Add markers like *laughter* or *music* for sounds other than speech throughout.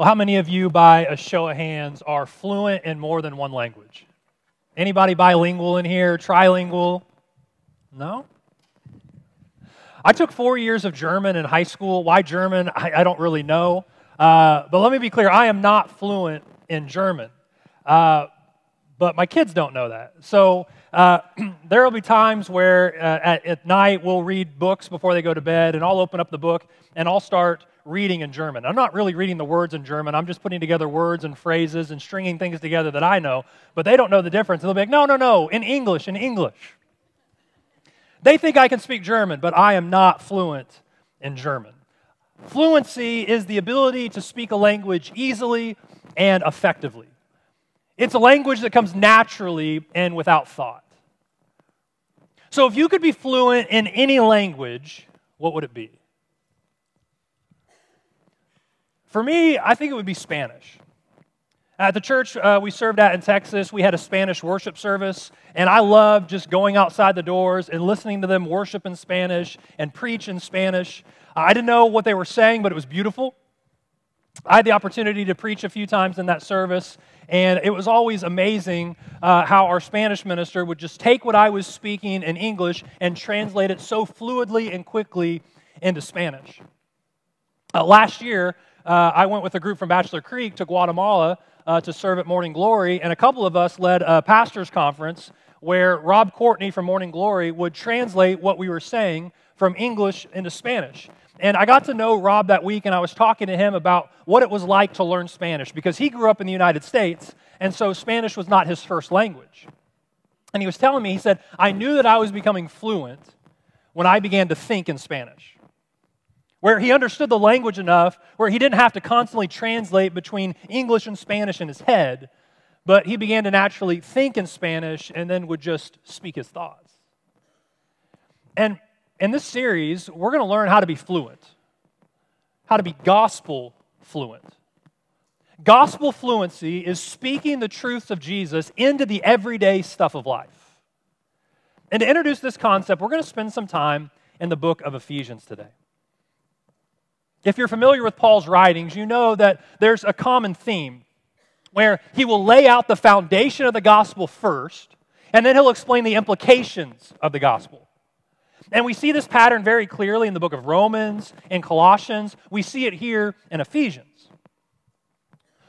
Well, how many of you, by a show of hands, are fluent in more than one language? Anybody bilingual in here? Trilingual? No? I took four years of German in high school. Why German? I, I don't really know. Uh, but let me be clear I am not fluent in German. Uh, but my kids don't know that. So uh, *clears throat* there will be times where uh, at, at night we'll read books before they go to bed, and I'll open up the book and I'll start reading in German. I'm not really reading the words in German. I'm just putting together words and phrases and stringing things together that I know, but they don't know the difference. And They'll be like, no, no, no, in English, in English. They think I can speak German, but I am not fluent in German. Fluency is the ability to speak a language easily and effectively. It's a language that comes naturally and without thought. So, if you could be fluent in any language, what would it be? For me, I think it would be Spanish. At the church uh, we served at in Texas, we had a Spanish worship service, and I loved just going outside the doors and listening to them worship in Spanish and preach in Spanish. I didn't know what they were saying, but it was beautiful. I had the opportunity to preach a few times in that service, and it was always amazing uh, how our Spanish minister would just take what I was speaking in English and translate it so fluidly and quickly into Spanish. Uh, last year, uh, I went with a group from Bachelor Creek to Guatemala uh, to serve at Morning Glory, and a couple of us led a pastor's conference where Rob Courtney from Morning Glory would translate what we were saying from English into Spanish. And I got to know Rob that week, and I was talking to him about what it was like to learn Spanish because he grew up in the United States, and so Spanish was not his first language. And he was telling me, he said, I knew that I was becoming fluent when I began to think in Spanish where he understood the language enough where he didn't have to constantly translate between English and Spanish in his head, but he began to naturally think in Spanish and then would just speak his thoughts. And in this series, we're going to learn how to be fluent, how to be gospel fluent. Gospel fluency is speaking the truths of Jesus into the everyday stuff of life. And to introduce this concept, we're going to spend some time in the book of Ephesians today. If you're familiar with Paul's writings, you know that there's a common theme where he will lay out the foundation of the gospel first, and then he'll explain the implications of the gospel. And we see this pattern very clearly in the book of Romans, in Colossians. We see it here in Ephesians.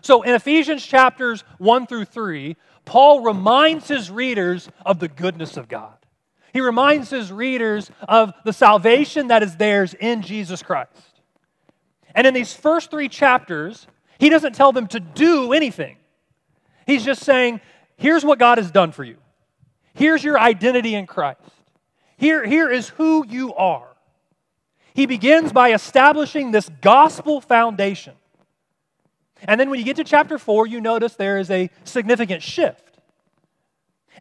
So in Ephesians chapters 1 through 3, Paul reminds his readers of the goodness of God. He reminds his readers of the salvation that is theirs in Jesus Christ. And in these first three chapters, he doesn't tell them to do anything. He's just saying, here's what God has done for you. Here's your identity in Christ. Here, here is who you are. He begins by establishing this gospel foundation. And then when you get to chapter 4, you notice there is a significant shift.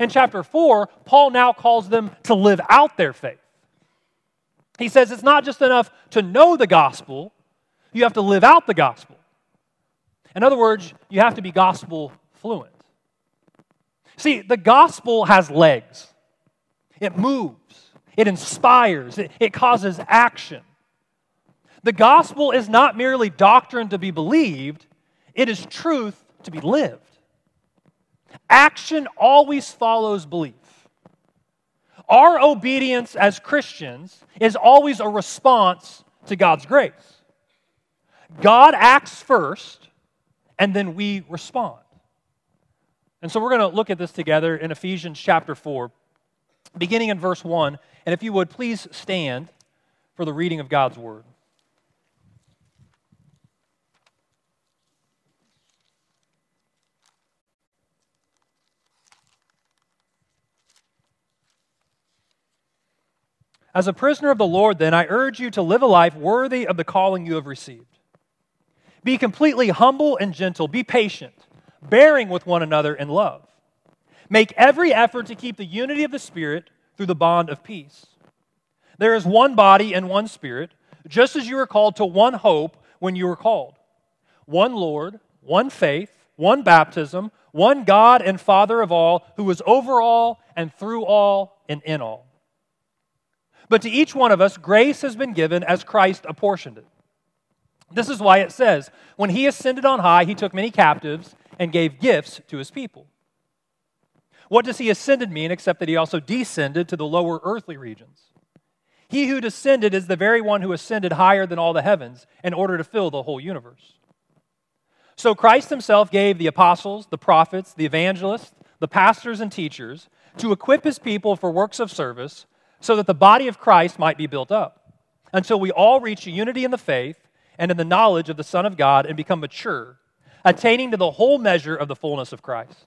In chapter 4, Paul now calls them to live out their faith. He says it's not just enough to know the gospel, you have to live out the gospel. In other words, you have to be gospel fluent. See, the gospel has legs, it moves, it inspires, it, it causes action. The gospel is not merely doctrine to be believed, it is truth to be lived. Action always follows belief. Our obedience as Christians is always a response to God's grace. God acts first, and then we respond. And so we're going to look at this together in Ephesians chapter 4, beginning in verse 1. And if you would, please stand for the reading of God's word. As a prisoner of the Lord, then, I urge you to live a life worthy of the calling you have received. Be completely humble and gentle. Be patient, bearing with one another in love. Make every effort to keep the unity of the Spirit through the bond of peace. There is one body and one Spirit, just as you were called to one hope when you were called one Lord, one faith, one baptism, one God and Father of all, who is over all and through all and in all. But to each one of us, grace has been given as Christ apportioned it. This is why it says, When he ascended on high, he took many captives and gave gifts to his people. What does he ascended mean except that he also descended to the lower earthly regions? He who descended is the very one who ascended higher than all the heavens in order to fill the whole universe. So Christ himself gave the apostles, the prophets, the evangelists, the pastors, and teachers to equip his people for works of service so that the body of Christ might be built up until we all reach unity in the faith and in the knowledge of the Son of God and become mature, attaining to the whole measure of the fullness of Christ.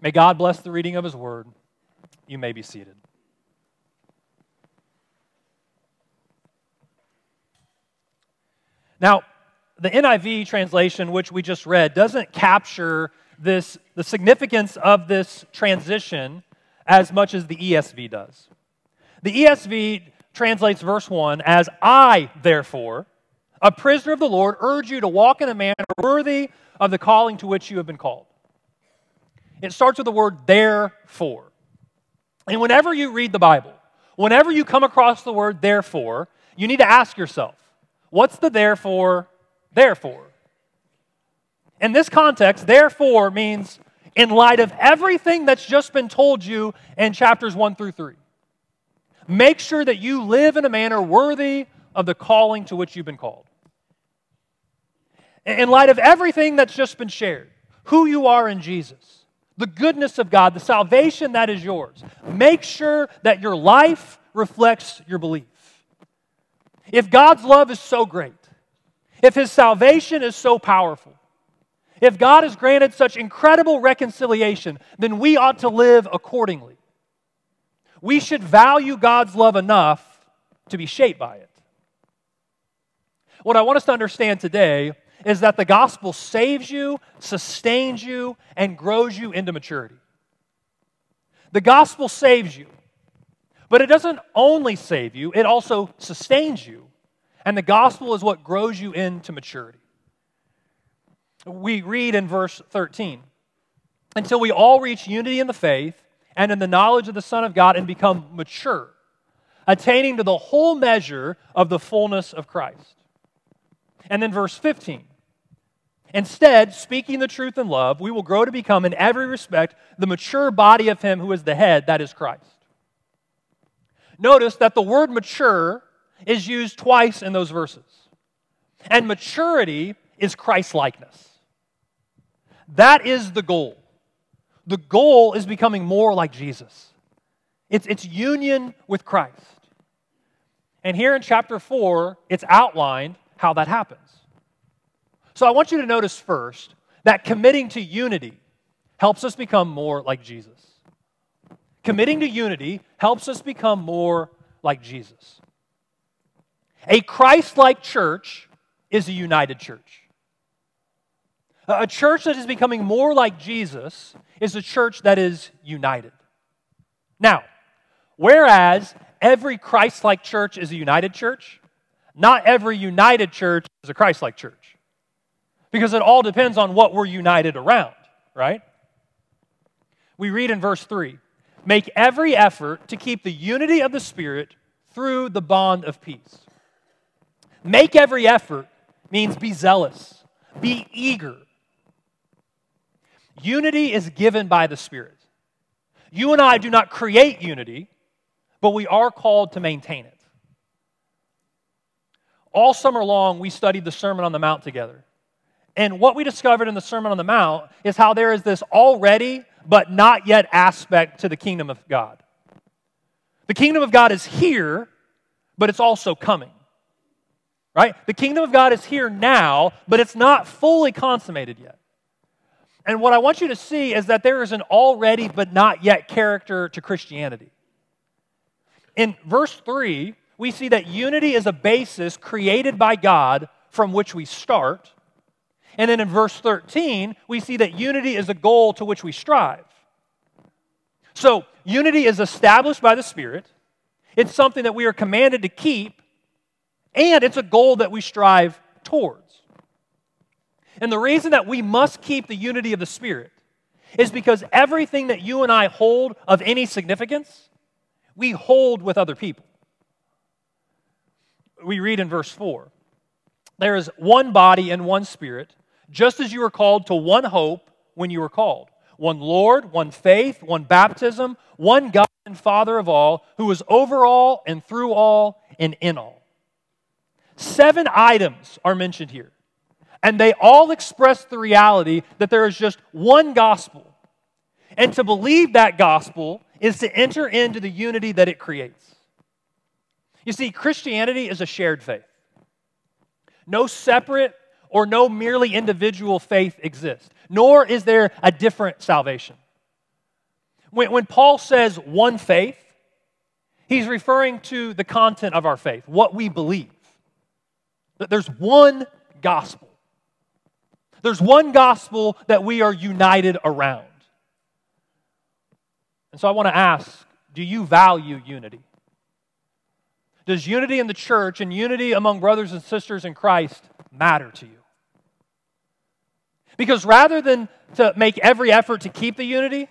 May God bless the reading of His word. You may be seated. Now, the NIV translation, which we just read, doesn't capture this, the significance of this transition as much as the ESV does. The ESV translates verse 1 as I, therefore, a prisoner of the Lord, urge you to walk in a manner worthy of the calling to which you have been called. It starts with the word therefore. And whenever you read the Bible, whenever you come across the word therefore, you need to ask yourself, what's the therefore, therefore? In this context, therefore means in light of everything that's just been told you in chapters 1 through 3. Make sure that you live in a manner worthy of the calling to which you've been called. In light of everything that's just been shared, who you are in Jesus, the goodness of God, the salvation that is yours. Make sure that your life reflects your belief. If God's love is so great, if His salvation is so powerful, if God has granted such incredible reconciliation, then we ought to live accordingly. We should value God's love enough to be shaped by it. What I want us to understand today is that the gospel saves you, sustains you, and grows you into maturity. The gospel saves you, but it doesn't only save you, it also sustains you. And the gospel is what grows you into maturity. We read in verse 13 until we all reach unity in the faith and in the knowledge of the Son of God and become mature, attaining to the whole measure of the fullness of Christ. And then verse 15 Instead, speaking the truth in love, we will grow to become, in every respect, the mature body of Him who is the head, that is Christ. Notice that the word mature is used twice in those verses. And maturity is Christ likeness. That is the goal. The goal is becoming more like Jesus, it's, it's union with Christ. And here in chapter 4, it's outlined how that happens. So I want you to notice first that committing to unity helps us become more like Jesus. Committing to unity helps us become more like Jesus. A Christ like church is a united church. A church that is becoming more like Jesus is a church that is united. Now, whereas every Christ like church is a united church, not every united church is a Christ like church because it all depends on what we're united around, right? We read in verse 3 Make every effort to keep the unity of the Spirit through the bond of peace. Make every effort means be zealous, be eager. Unity is given by the Spirit. You and I do not create unity, but we are called to maintain it. All summer long, we studied the Sermon on the Mount together. And what we discovered in the Sermon on the Mount is how there is this already but not yet aspect to the kingdom of God. The kingdom of God is here, but it's also coming. Right? The kingdom of God is here now, but it's not fully consummated yet. And what I want you to see is that there is an already but not yet character to Christianity. In verse 3, we see that unity is a basis created by God from which we start. And then in verse 13, we see that unity is a goal to which we strive. So, unity is established by the Spirit, it's something that we are commanded to keep, and it's a goal that we strive towards. And the reason that we must keep the unity of the Spirit is because everything that you and I hold of any significance, we hold with other people. We read in verse 4 there is one body and one spirit, just as you were called to one hope when you were called. One Lord, one faith, one baptism, one God and Father of all, who is over all and through all and in all. Seven items are mentioned here, and they all express the reality that there is just one gospel. And to believe that gospel is to enter into the unity that it creates. You see, Christianity is a shared faith. No separate or no merely individual faith exists, nor is there a different salvation. When, when Paul says one faith, he's referring to the content of our faith, what we believe. That there's one gospel. There's one gospel that we are united around. And so I want to ask do you value unity? Does unity in the church and unity among brothers and sisters in Christ matter to you? Because rather than to make every effort to keep the unity,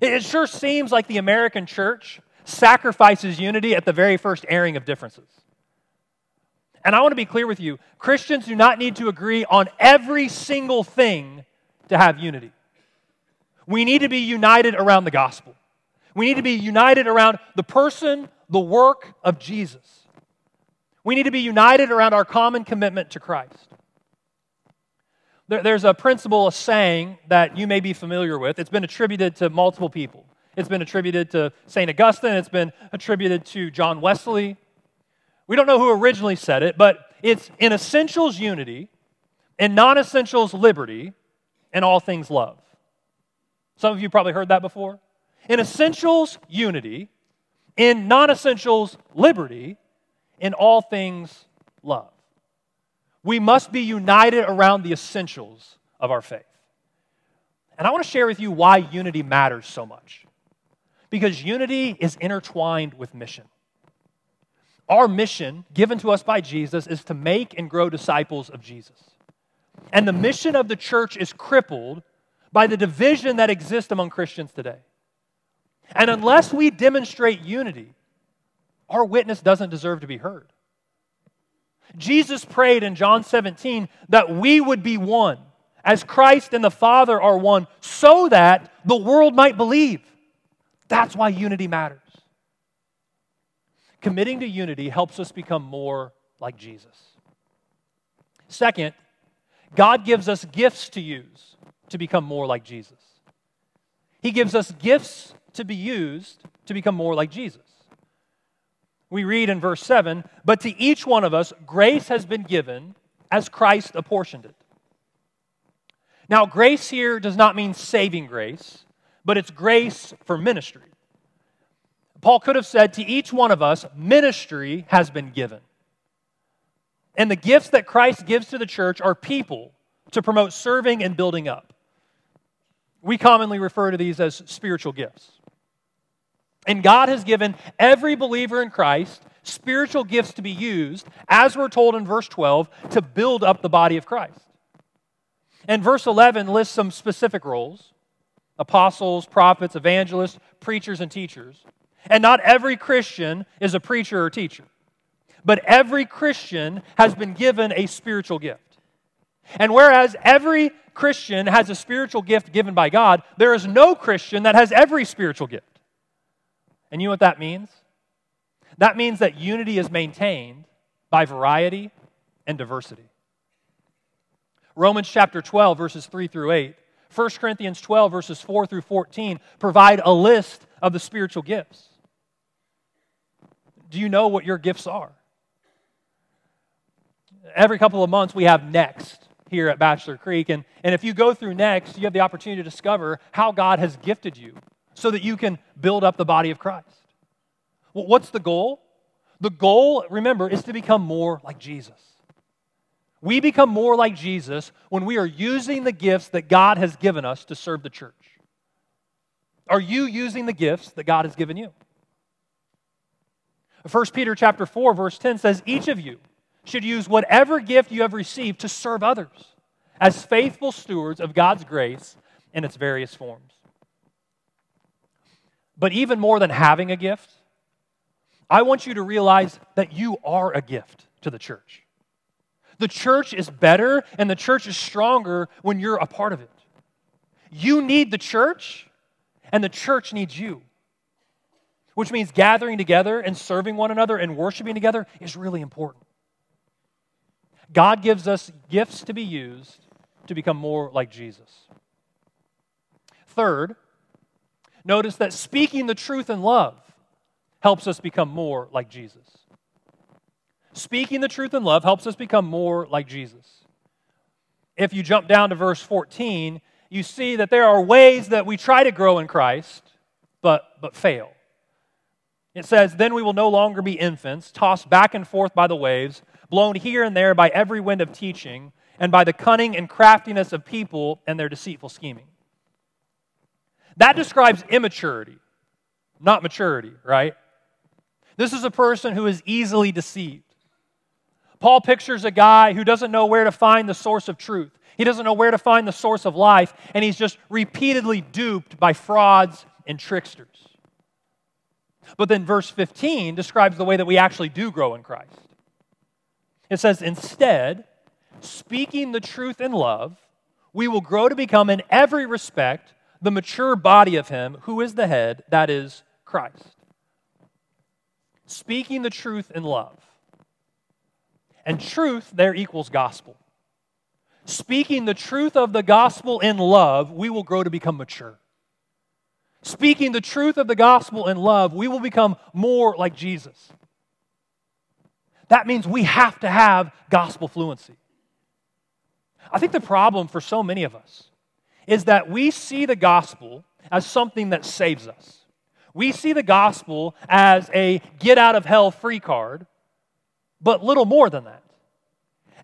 it sure seems like the American church sacrifices unity at the very first airing of differences. And I want to be clear with you Christians do not need to agree on every single thing to have unity. We need to be united around the gospel. We need to be united around the person, the work of Jesus. We need to be united around our common commitment to Christ. There's a principle, a saying that you may be familiar with. It's been attributed to multiple people. It's been attributed to St. Augustine, it's been attributed to John Wesley. We don't know who originally said it, but it's in essentials unity, in non essentials liberty, in all things love. Some of you probably heard that before. In essentials unity, in non essentials, liberty, in all things, love. We must be united around the essentials of our faith. And I want to share with you why unity matters so much. Because unity is intertwined with mission. Our mission, given to us by Jesus, is to make and grow disciples of Jesus. And the mission of the church is crippled by the division that exists among Christians today. And unless we demonstrate unity, our witness doesn't deserve to be heard. Jesus prayed in John 17 that we would be one, as Christ and the Father are one, so that the world might believe. That's why unity matters. Committing to unity helps us become more like Jesus. Second, God gives us gifts to use to become more like Jesus. He gives us gifts to be used to become more like Jesus. We read in verse 7 But to each one of us, grace has been given as Christ apportioned it. Now, grace here does not mean saving grace, but it's grace for ministry. Paul could have said, To each one of us, ministry has been given. And the gifts that Christ gives to the church are people to promote serving and building up. We commonly refer to these as spiritual gifts. And God has given every believer in Christ spiritual gifts to be used, as we're told in verse 12, to build up the body of Christ. And verse 11 lists some specific roles apostles, prophets, evangelists, preachers, and teachers. And not every Christian is a preacher or teacher, but every Christian has been given a spiritual gift. And whereas every Christian has a spiritual gift given by God, there is no Christian that has every spiritual gift. And you know what that means? That means that unity is maintained by variety and diversity. Romans chapter 12, verses 3 through 8, 1 Corinthians 12, verses 4 through 14 provide a list of the spiritual gifts. Do you know what your gifts are? Every couple of months, we have Next here at Bachelor Creek. And, and if you go through Next, you have the opportunity to discover how God has gifted you so that you can build up the body of Christ. Well, what's the goal? The goal, remember, is to become more like Jesus. We become more like Jesus when we are using the gifts that God has given us to serve the church. Are you using the gifts that God has given you? 1 Peter chapter 4 verse 10 says each of you should use whatever gift you have received to serve others as faithful stewards of God's grace in its various forms. But even more than having a gift, I want you to realize that you are a gift to the church. The church is better and the church is stronger when you're a part of it. You need the church, and the church needs you. Which means gathering together and serving one another and worshiping together is really important. God gives us gifts to be used to become more like Jesus. Third, notice that speaking the truth in love helps us become more like Jesus. Speaking the truth in love helps us become more like Jesus. If you jump down to verse 14, you see that there are ways that we try to grow in Christ, but, but fail. It says, Then we will no longer be infants, tossed back and forth by the waves, blown here and there by every wind of teaching, and by the cunning and craftiness of people and their deceitful scheming. That describes immaturity, not maturity, right? This is a person who is easily deceived. Paul pictures a guy who doesn't know where to find the source of truth. He doesn't know where to find the source of life, and he's just repeatedly duped by frauds and tricksters. But then verse 15 describes the way that we actually do grow in Christ. It says, Instead, speaking the truth in love, we will grow to become, in every respect, the mature body of Him who is the head, that is Christ. Speaking the truth in love. And truth there equals gospel. Speaking the truth of the gospel in love, we will grow to become mature. Speaking the truth of the gospel in love, we will become more like Jesus. That means we have to have gospel fluency. I think the problem for so many of us is that we see the gospel as something that saves us. We see the gospel as a get out of hell free card, but little more than that.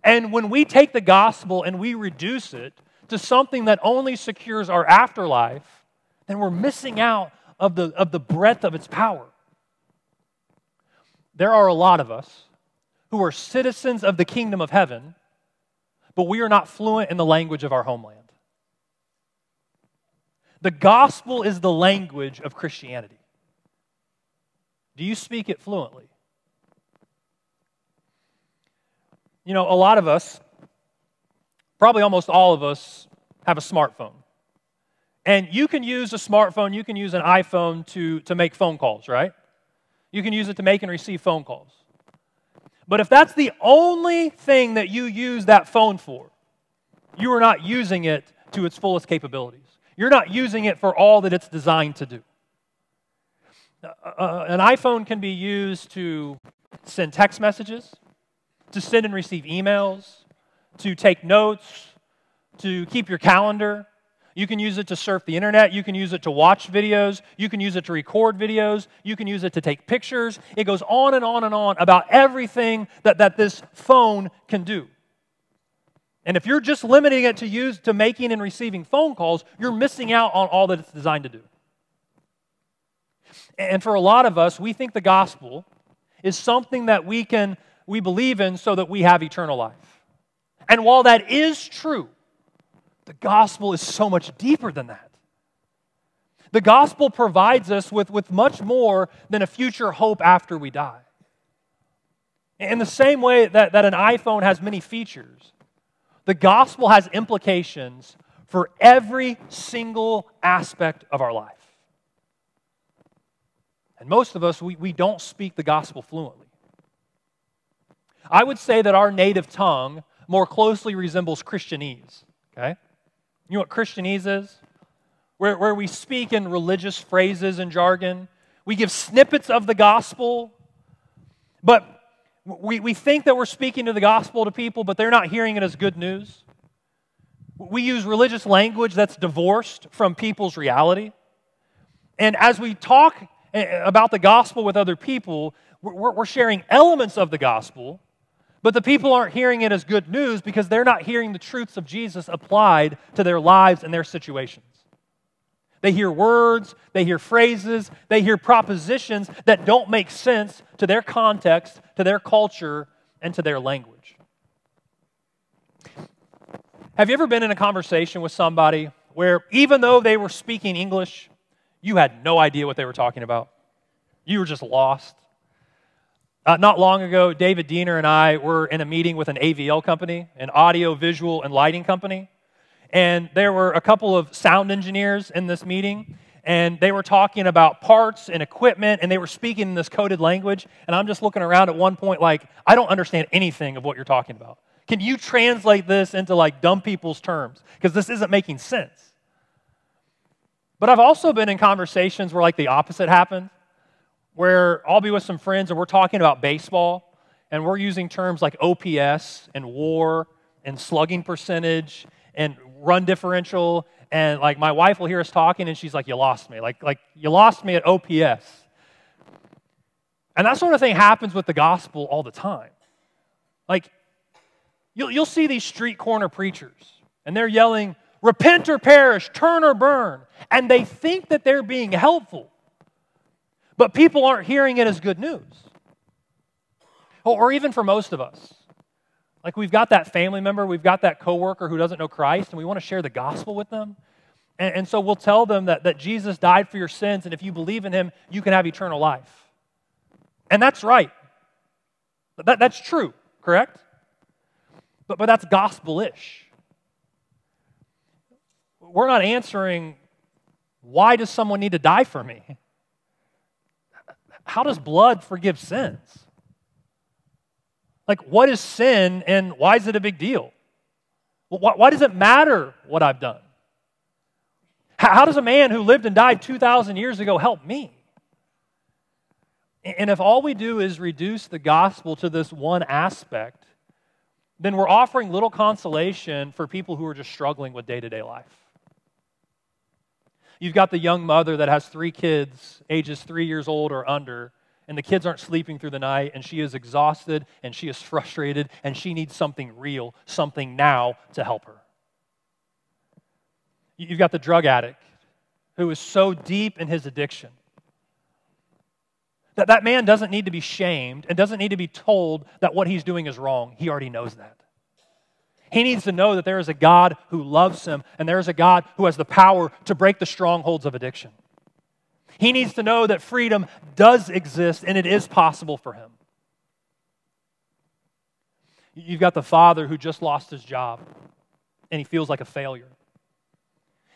And when we take the gospel and we reduce it to something that only secures our afterlife, then we're missing out of the, of the breadth of its power. There are a lot of us who are citizens of the kingdom of heaven, but we are not fluent in the language of our homeland. The gospel is the language of Christianity. Do you speak it fluently? You know, a lot of us, probably almost all of us, have a smartphone. And you can use a smartphone, you can use an iPhone to, to make phone calls, right? You can use it to make and receive phone calls. But if that's the only thing that you use that phone for, you are not using it to its fullest capabilities. You're not using it for all that it's designed to do. Uh, uh, an iPhone can be used to send text messages, to send and receive emails, to take notes, to keep your calendar, you can use it to surf the internet. You can use it to watch videos. You can use it to record videos. You can use it to take pictures. It goes on and on and on about everything that, that this phone can do. And if you're just limiting it to use to making and receiving phone calls, you're missing out on all that it's designed to do. And for a lot of us, we think the gospel is something that we can we believe in so that we have eternal life. And while that is true, the gospel is so much deeper than that. The gospel provides us with, with much more than a future hope after we die. In the same way that, that an iPhone has many features, the gospel has implications for every single aspect of our life. And most of us, we, we don't speak the gospel fluently. I would say that our native tongue more closely resembles Christianese, okay? You know what Christianese is? Where, where we speak in religious phrases and jargon. We give snippets of the gospel, but we, we think that we're speaking to the gospel to people, but they're not hearing it as good news. We use religious language that's divorced from people's reality. And as we talk eh, about the gospel with other people, we're, we're sharing elements of the gospel, but the people aren't hearing it as good news because they're not hearing the truths of Jesus applied to their lives and their situations. They hear words, they hear phrases, they hear propositions that don't make sense to their context, to their culture, and to their language. Have you ever been in a conversation with somebody where, even though they were speaking English, you had no idea what they were talking about? You were just lost. Uh, not long ago, David Diener and I were in a meeting with an AVL company, an audio, visual, and lighting company. And there were a couple of sound engineers in this meeting, and they were talking about parts and equipment, and they were speaking in this coded language. And I'm just looking around at one point, like, I don't understand anything of what you're talking about. Can you translate this into like dumb people's terms? Because this isn't making sense. But I've also been in conversations where like the opposite happened where I'll be with some friends and we're talking about baseball and we're using terms like OPS and war and slugging percentage and run differential and like my wife will hear us talking and she's like you lost me like like you lost me at OPS and that sort of thing happens with the gospel all the time like you'll, you'll see these street corner preachers and they're yelling repent or perish turn or burn and they think that they're being helpful but people aren't hearing it as good news. Or even for most of us. Like we've got that family member, we've got that coworker who doesn't know Christ, and we want to share the gospel with them. And, and so we'll tell them that, that Jesus died for your sins, and if you believe in him, you can have eternal life. And that's right. That, that's true, correct? But, but that's gospel ish. We're not answering, why does someone need to die for me? how does blood forgive sins? Like, what is sin and why is it a big deal? Why, why does it matter what I've done? How, how does a man who lived and died 2,000 years ago help me? And if all we do is reduce the gospel to this one aspect, then we're offering little consolation for people who are just struggling with day to day life. You've got the young mother that has three kids, ages three years old or under, and the kids aren't sleeping through the night, and she is exhausted and she is frustrated, and she needs something real, something now to help her. You've got the drug addict who is so deep in his addiction that that man doesn't need to be shamed and doesn't need to be told that what he's doing is wrong. He already knows that. He needs to know that there is a God who loves him and there is a God who has the power to break the strongholds of addiction. He needs to know that freedom does exist and it is possible for him. You've got the father who just lost his job and he feels like a failure.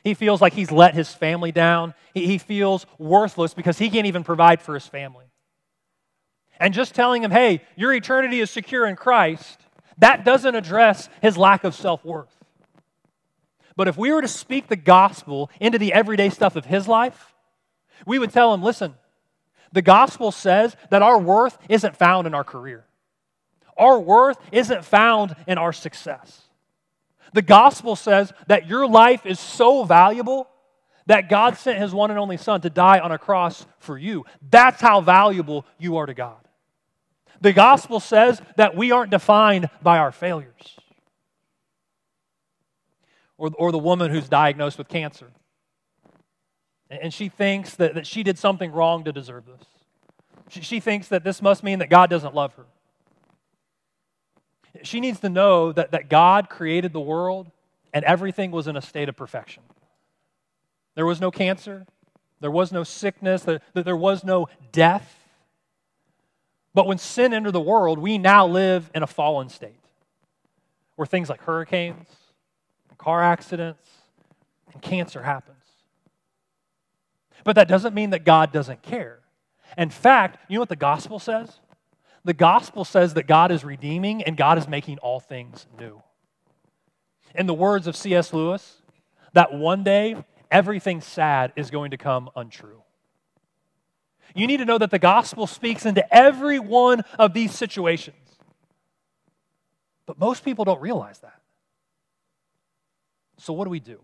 He feels like he's let his family down. He feels worthless because he can't even provide for his family. And just telling him, hey, your eternity is secure in Christ, that doesn't address his lack of self worth. But if we were to speak the gospel into the everyday stuff of his life, we would tell them, listen, the gospel says that our worth isn't found in our career, our worth isn't found in our success. The gospel says that your life is so valuable that God sent his one and only Son to die on a cross for you. That's how valuable you are to God. The gospel says that we aren't defined by our failures. Or, or the woman who's diagnosed with cancer. And she thinks that, that she did something wrong to deserve this. She, she thinks that this must mean that God doesn't love her. She needs to know that, that God created the world and everything was in a state of perfection. There was no cancer, there was no sickness, there, there was no death. But when sin entered the world, we now live in a fallen state where things like hurricanes, car accidents, and cancer happens. But that doesn't mean that God doesn't care. In fact, you know what the gospel says? The gospel says that God is redeeming and God is making all things new. In the words of C.S. Lewis, that one day everything sad is going to come untrue. You need to know that the gospel speaks into every one of these situations. But most people don't realize that. So, what do we do?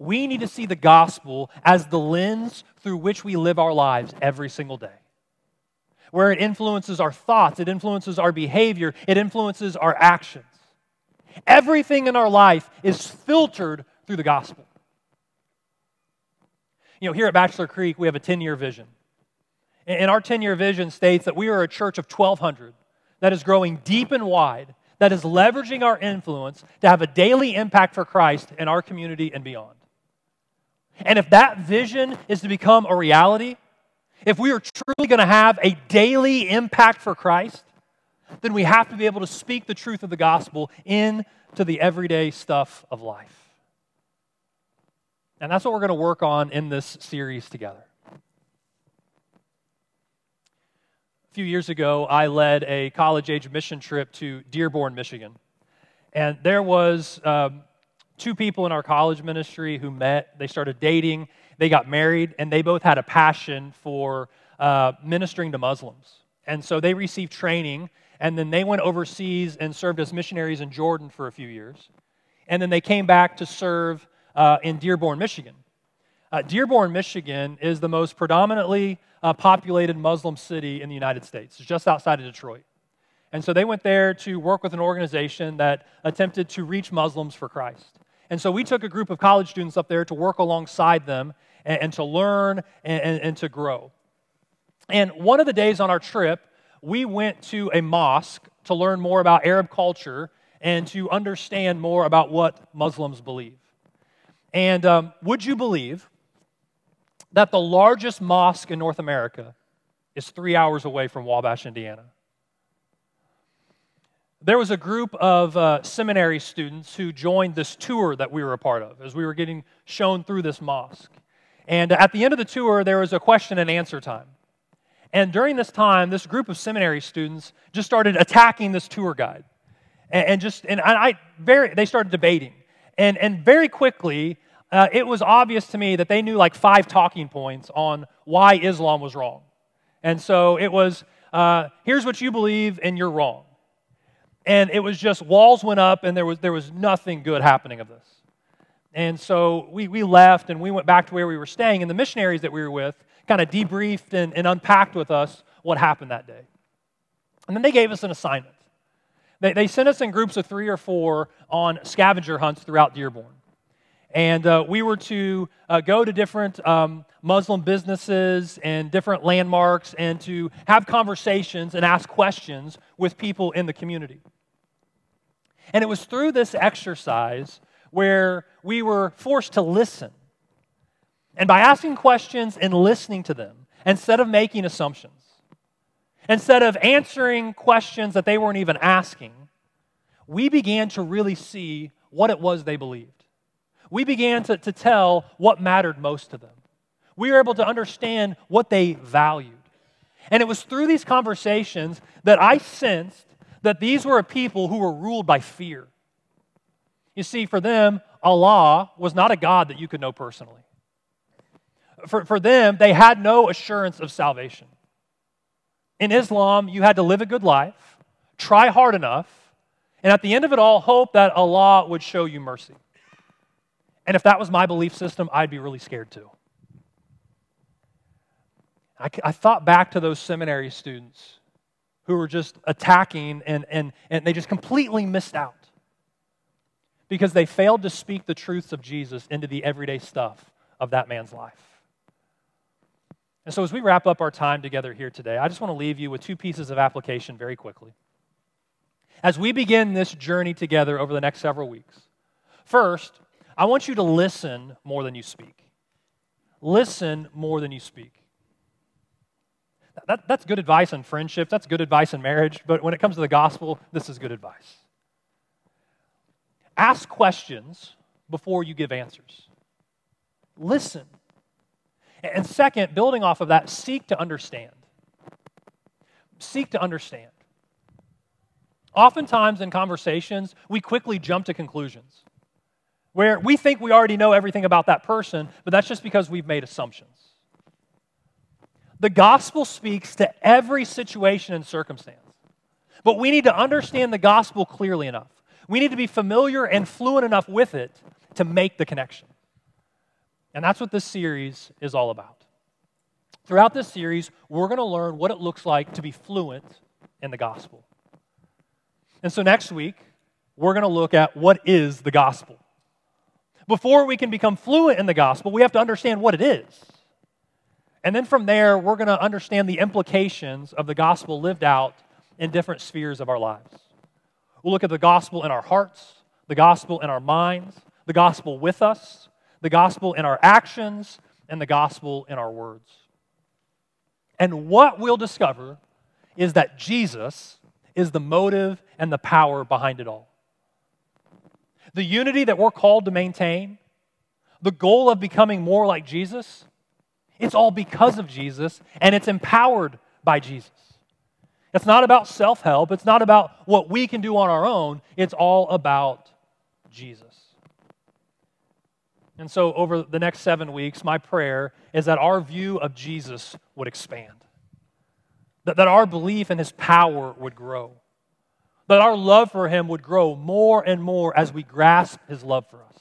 We need to see the gospel as the lens through which we live our lives every single day. Where it influences our thoughts, it influences our behavior, it influences our actions. Everything in our life is filtered through the gospel. You know, here at Bachelor Creek, we have a 10 year vision. And our 10 year vision states that we are a church of 1,200 that is growing deep and wide, that is leveraging our influence to have a daily impact for Christ in our community and beyond. And if that vision is to become a reality, if we are truly going to have a daily impact for Christ, then we have to be able to speak the truth of the gospel into the everyday stuff of life. And that's what we're going to work on in this series together. A few years ago, I led a college age mission trip to Dearborn, Michigan. And there was um, two people in our college ministry who met. They started dating, they got married, and they both had a passion for uh, ministering to Muslims. And so they received training, and then they went overseas and served as missionaries in Jordan for a few years. And then they came back to serve uh, in Dearborn, Michigan. Uh, Dearborn, Michigan is the most predominantly uh, populated Muslim city in the United States. It's just outside of Detroit. And so they went there to work with an organization that attempted to reach Muslims for Christ. And so we took a group of college students up there to work alongside them and, and to learn and, and, and to grow. And one of the days on our trip, we went to a mosque to learn more about Arab culture and to understand more about what Muslims believe. And um, would you believe that the largest mosque in North America is three hours away from Wabash, Indiana? There was a group of uh, seminary students who joined this tour that we were a part of as we were getting shown through this mosque. And at the end of the tour, there was a question and answer time. And during this time, this group of seminary students just started attacking this tour guide. And, and just, and I, very, they started debating. And, and very quickly, uh, it was obvious to me that they knew like five talking points on why Islam was wrong. And so it was uh, here's what you believe, and you're wrong and it was just walls went up and there was, there was nothing good happening of this. And so we, we left and we went back to where we were staying, and the missionaries that we were with kind of debriefed and, and unpacked with us what happened that day. And then they gave us an assignment. They, they sent us in groups of three or four on scavenger hunts throughout Dearborn. And uh, we were to uh, go to different um, Muslim businesses and different landmarks and to have conversations and ask questions with people in the community. And it was through this exercise where we were forced to listen. And by asking questions and listening to them, instead of making assumptions, instead of answering questions that they weren't even asking, we began to really see what it was they believed we began to, to tell what mattered most to them. We were able to understand what they valued. And it was through these conversations that I sensed that these were a people who were ruled by fear. You see, for them, Allah was not a God that you could know personally. For, for them, they had no assurance of salvation. In Islam, you had to live a good life, try hard enough, and at the end of it all, hope that Allah would show you mercy. And if that was my belief system, I'd be really scared too. I, I thought back to those seminary students who were just attacking and, and, and they just completely missed out because they failed to speak the truths of Jesus into the everyday stuff of that man's life. And so, as we wrap up our time together here today, I just want to leave you with two pieces of application very quickly. As we begin this journey together over the next several weeks, first, I want you to listen more than you speak. Listen more than you speak. That, that's good advice in friendship, that's good advice in marriage, but when it comes to the gospel, this is good advice. Ask questions before you give answers. Listen. And second, building off of that, seek to understand. Seek to understand. Oftentimes in conversations, we quickly jump to conclusions where we think we already know everything about that person, but that's just because we've made assumptions. The gospel speaks to every situation and circumstance, but we need to understand the gospel clearly enough. We need to be familiar and fluent enough with it to make the connection. And that's what this series is all about. Throughout this series, we're going to learn what it looks like to be fluent in the gospel. And so next week, we're going to look at what is the gospel. Before we can become fluent in the gospel, we have to understand what it is. And then from there, we're going to understand the implications of the gospel lived out in different spheres of our lives. We'll look at the gospel in our hearts, the gospel in our minds, the gospel with us, the gospel in our actions, and the gospel in our words. And what we'll discover is that Jesus is the motive and the power behind it all. The unity that we're called to maintain, the goal of becoming more like Jesus, it's all because of Jesus and it's empowered by Jesus. It's not about self help, it's not about what we can do on our own, it's all about Jesus. And so, over the next seven weeks, my prayer is that our view of Jesus would expand, that, that our belief in his power would grow, that our love for him would grow more and more as we grasp his love for us.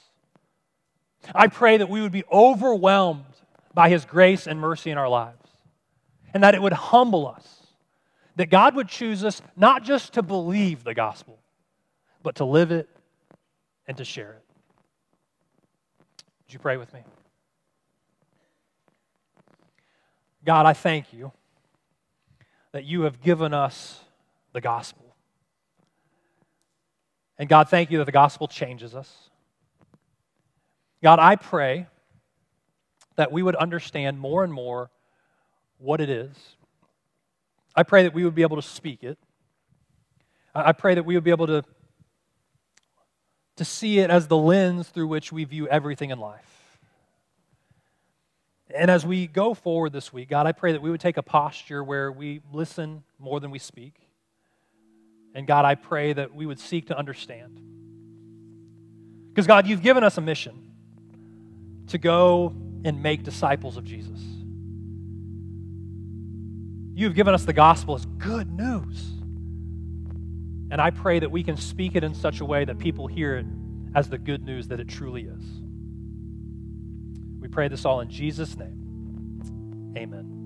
I pray that we would be overwhelmed by his grace and mercy in our lives, and that it would humble us that God would choose us not just to believe the gospel, but to live it and to share it. Would you pray with me? God, I thank you that you have given us the gospel. And God, thank you that the gospel changes us. God, I pray that we would understand more and more what it is I pray that we would be able to speak it. I pray that we would be able to, to see it as the lens through which we view everything in life. And as we go forward this week, God, I pray that we would take a posture where we listen more than we speak. And God, I pray that we would seek to understand. Because, God, you've given us a mission to go and make disciples of Jesus. You have given us the gospel as good news. And I pray that we can speak it in such a way that people hear it as the good news that it truly is. We pray this all in Jesus' name. Amen.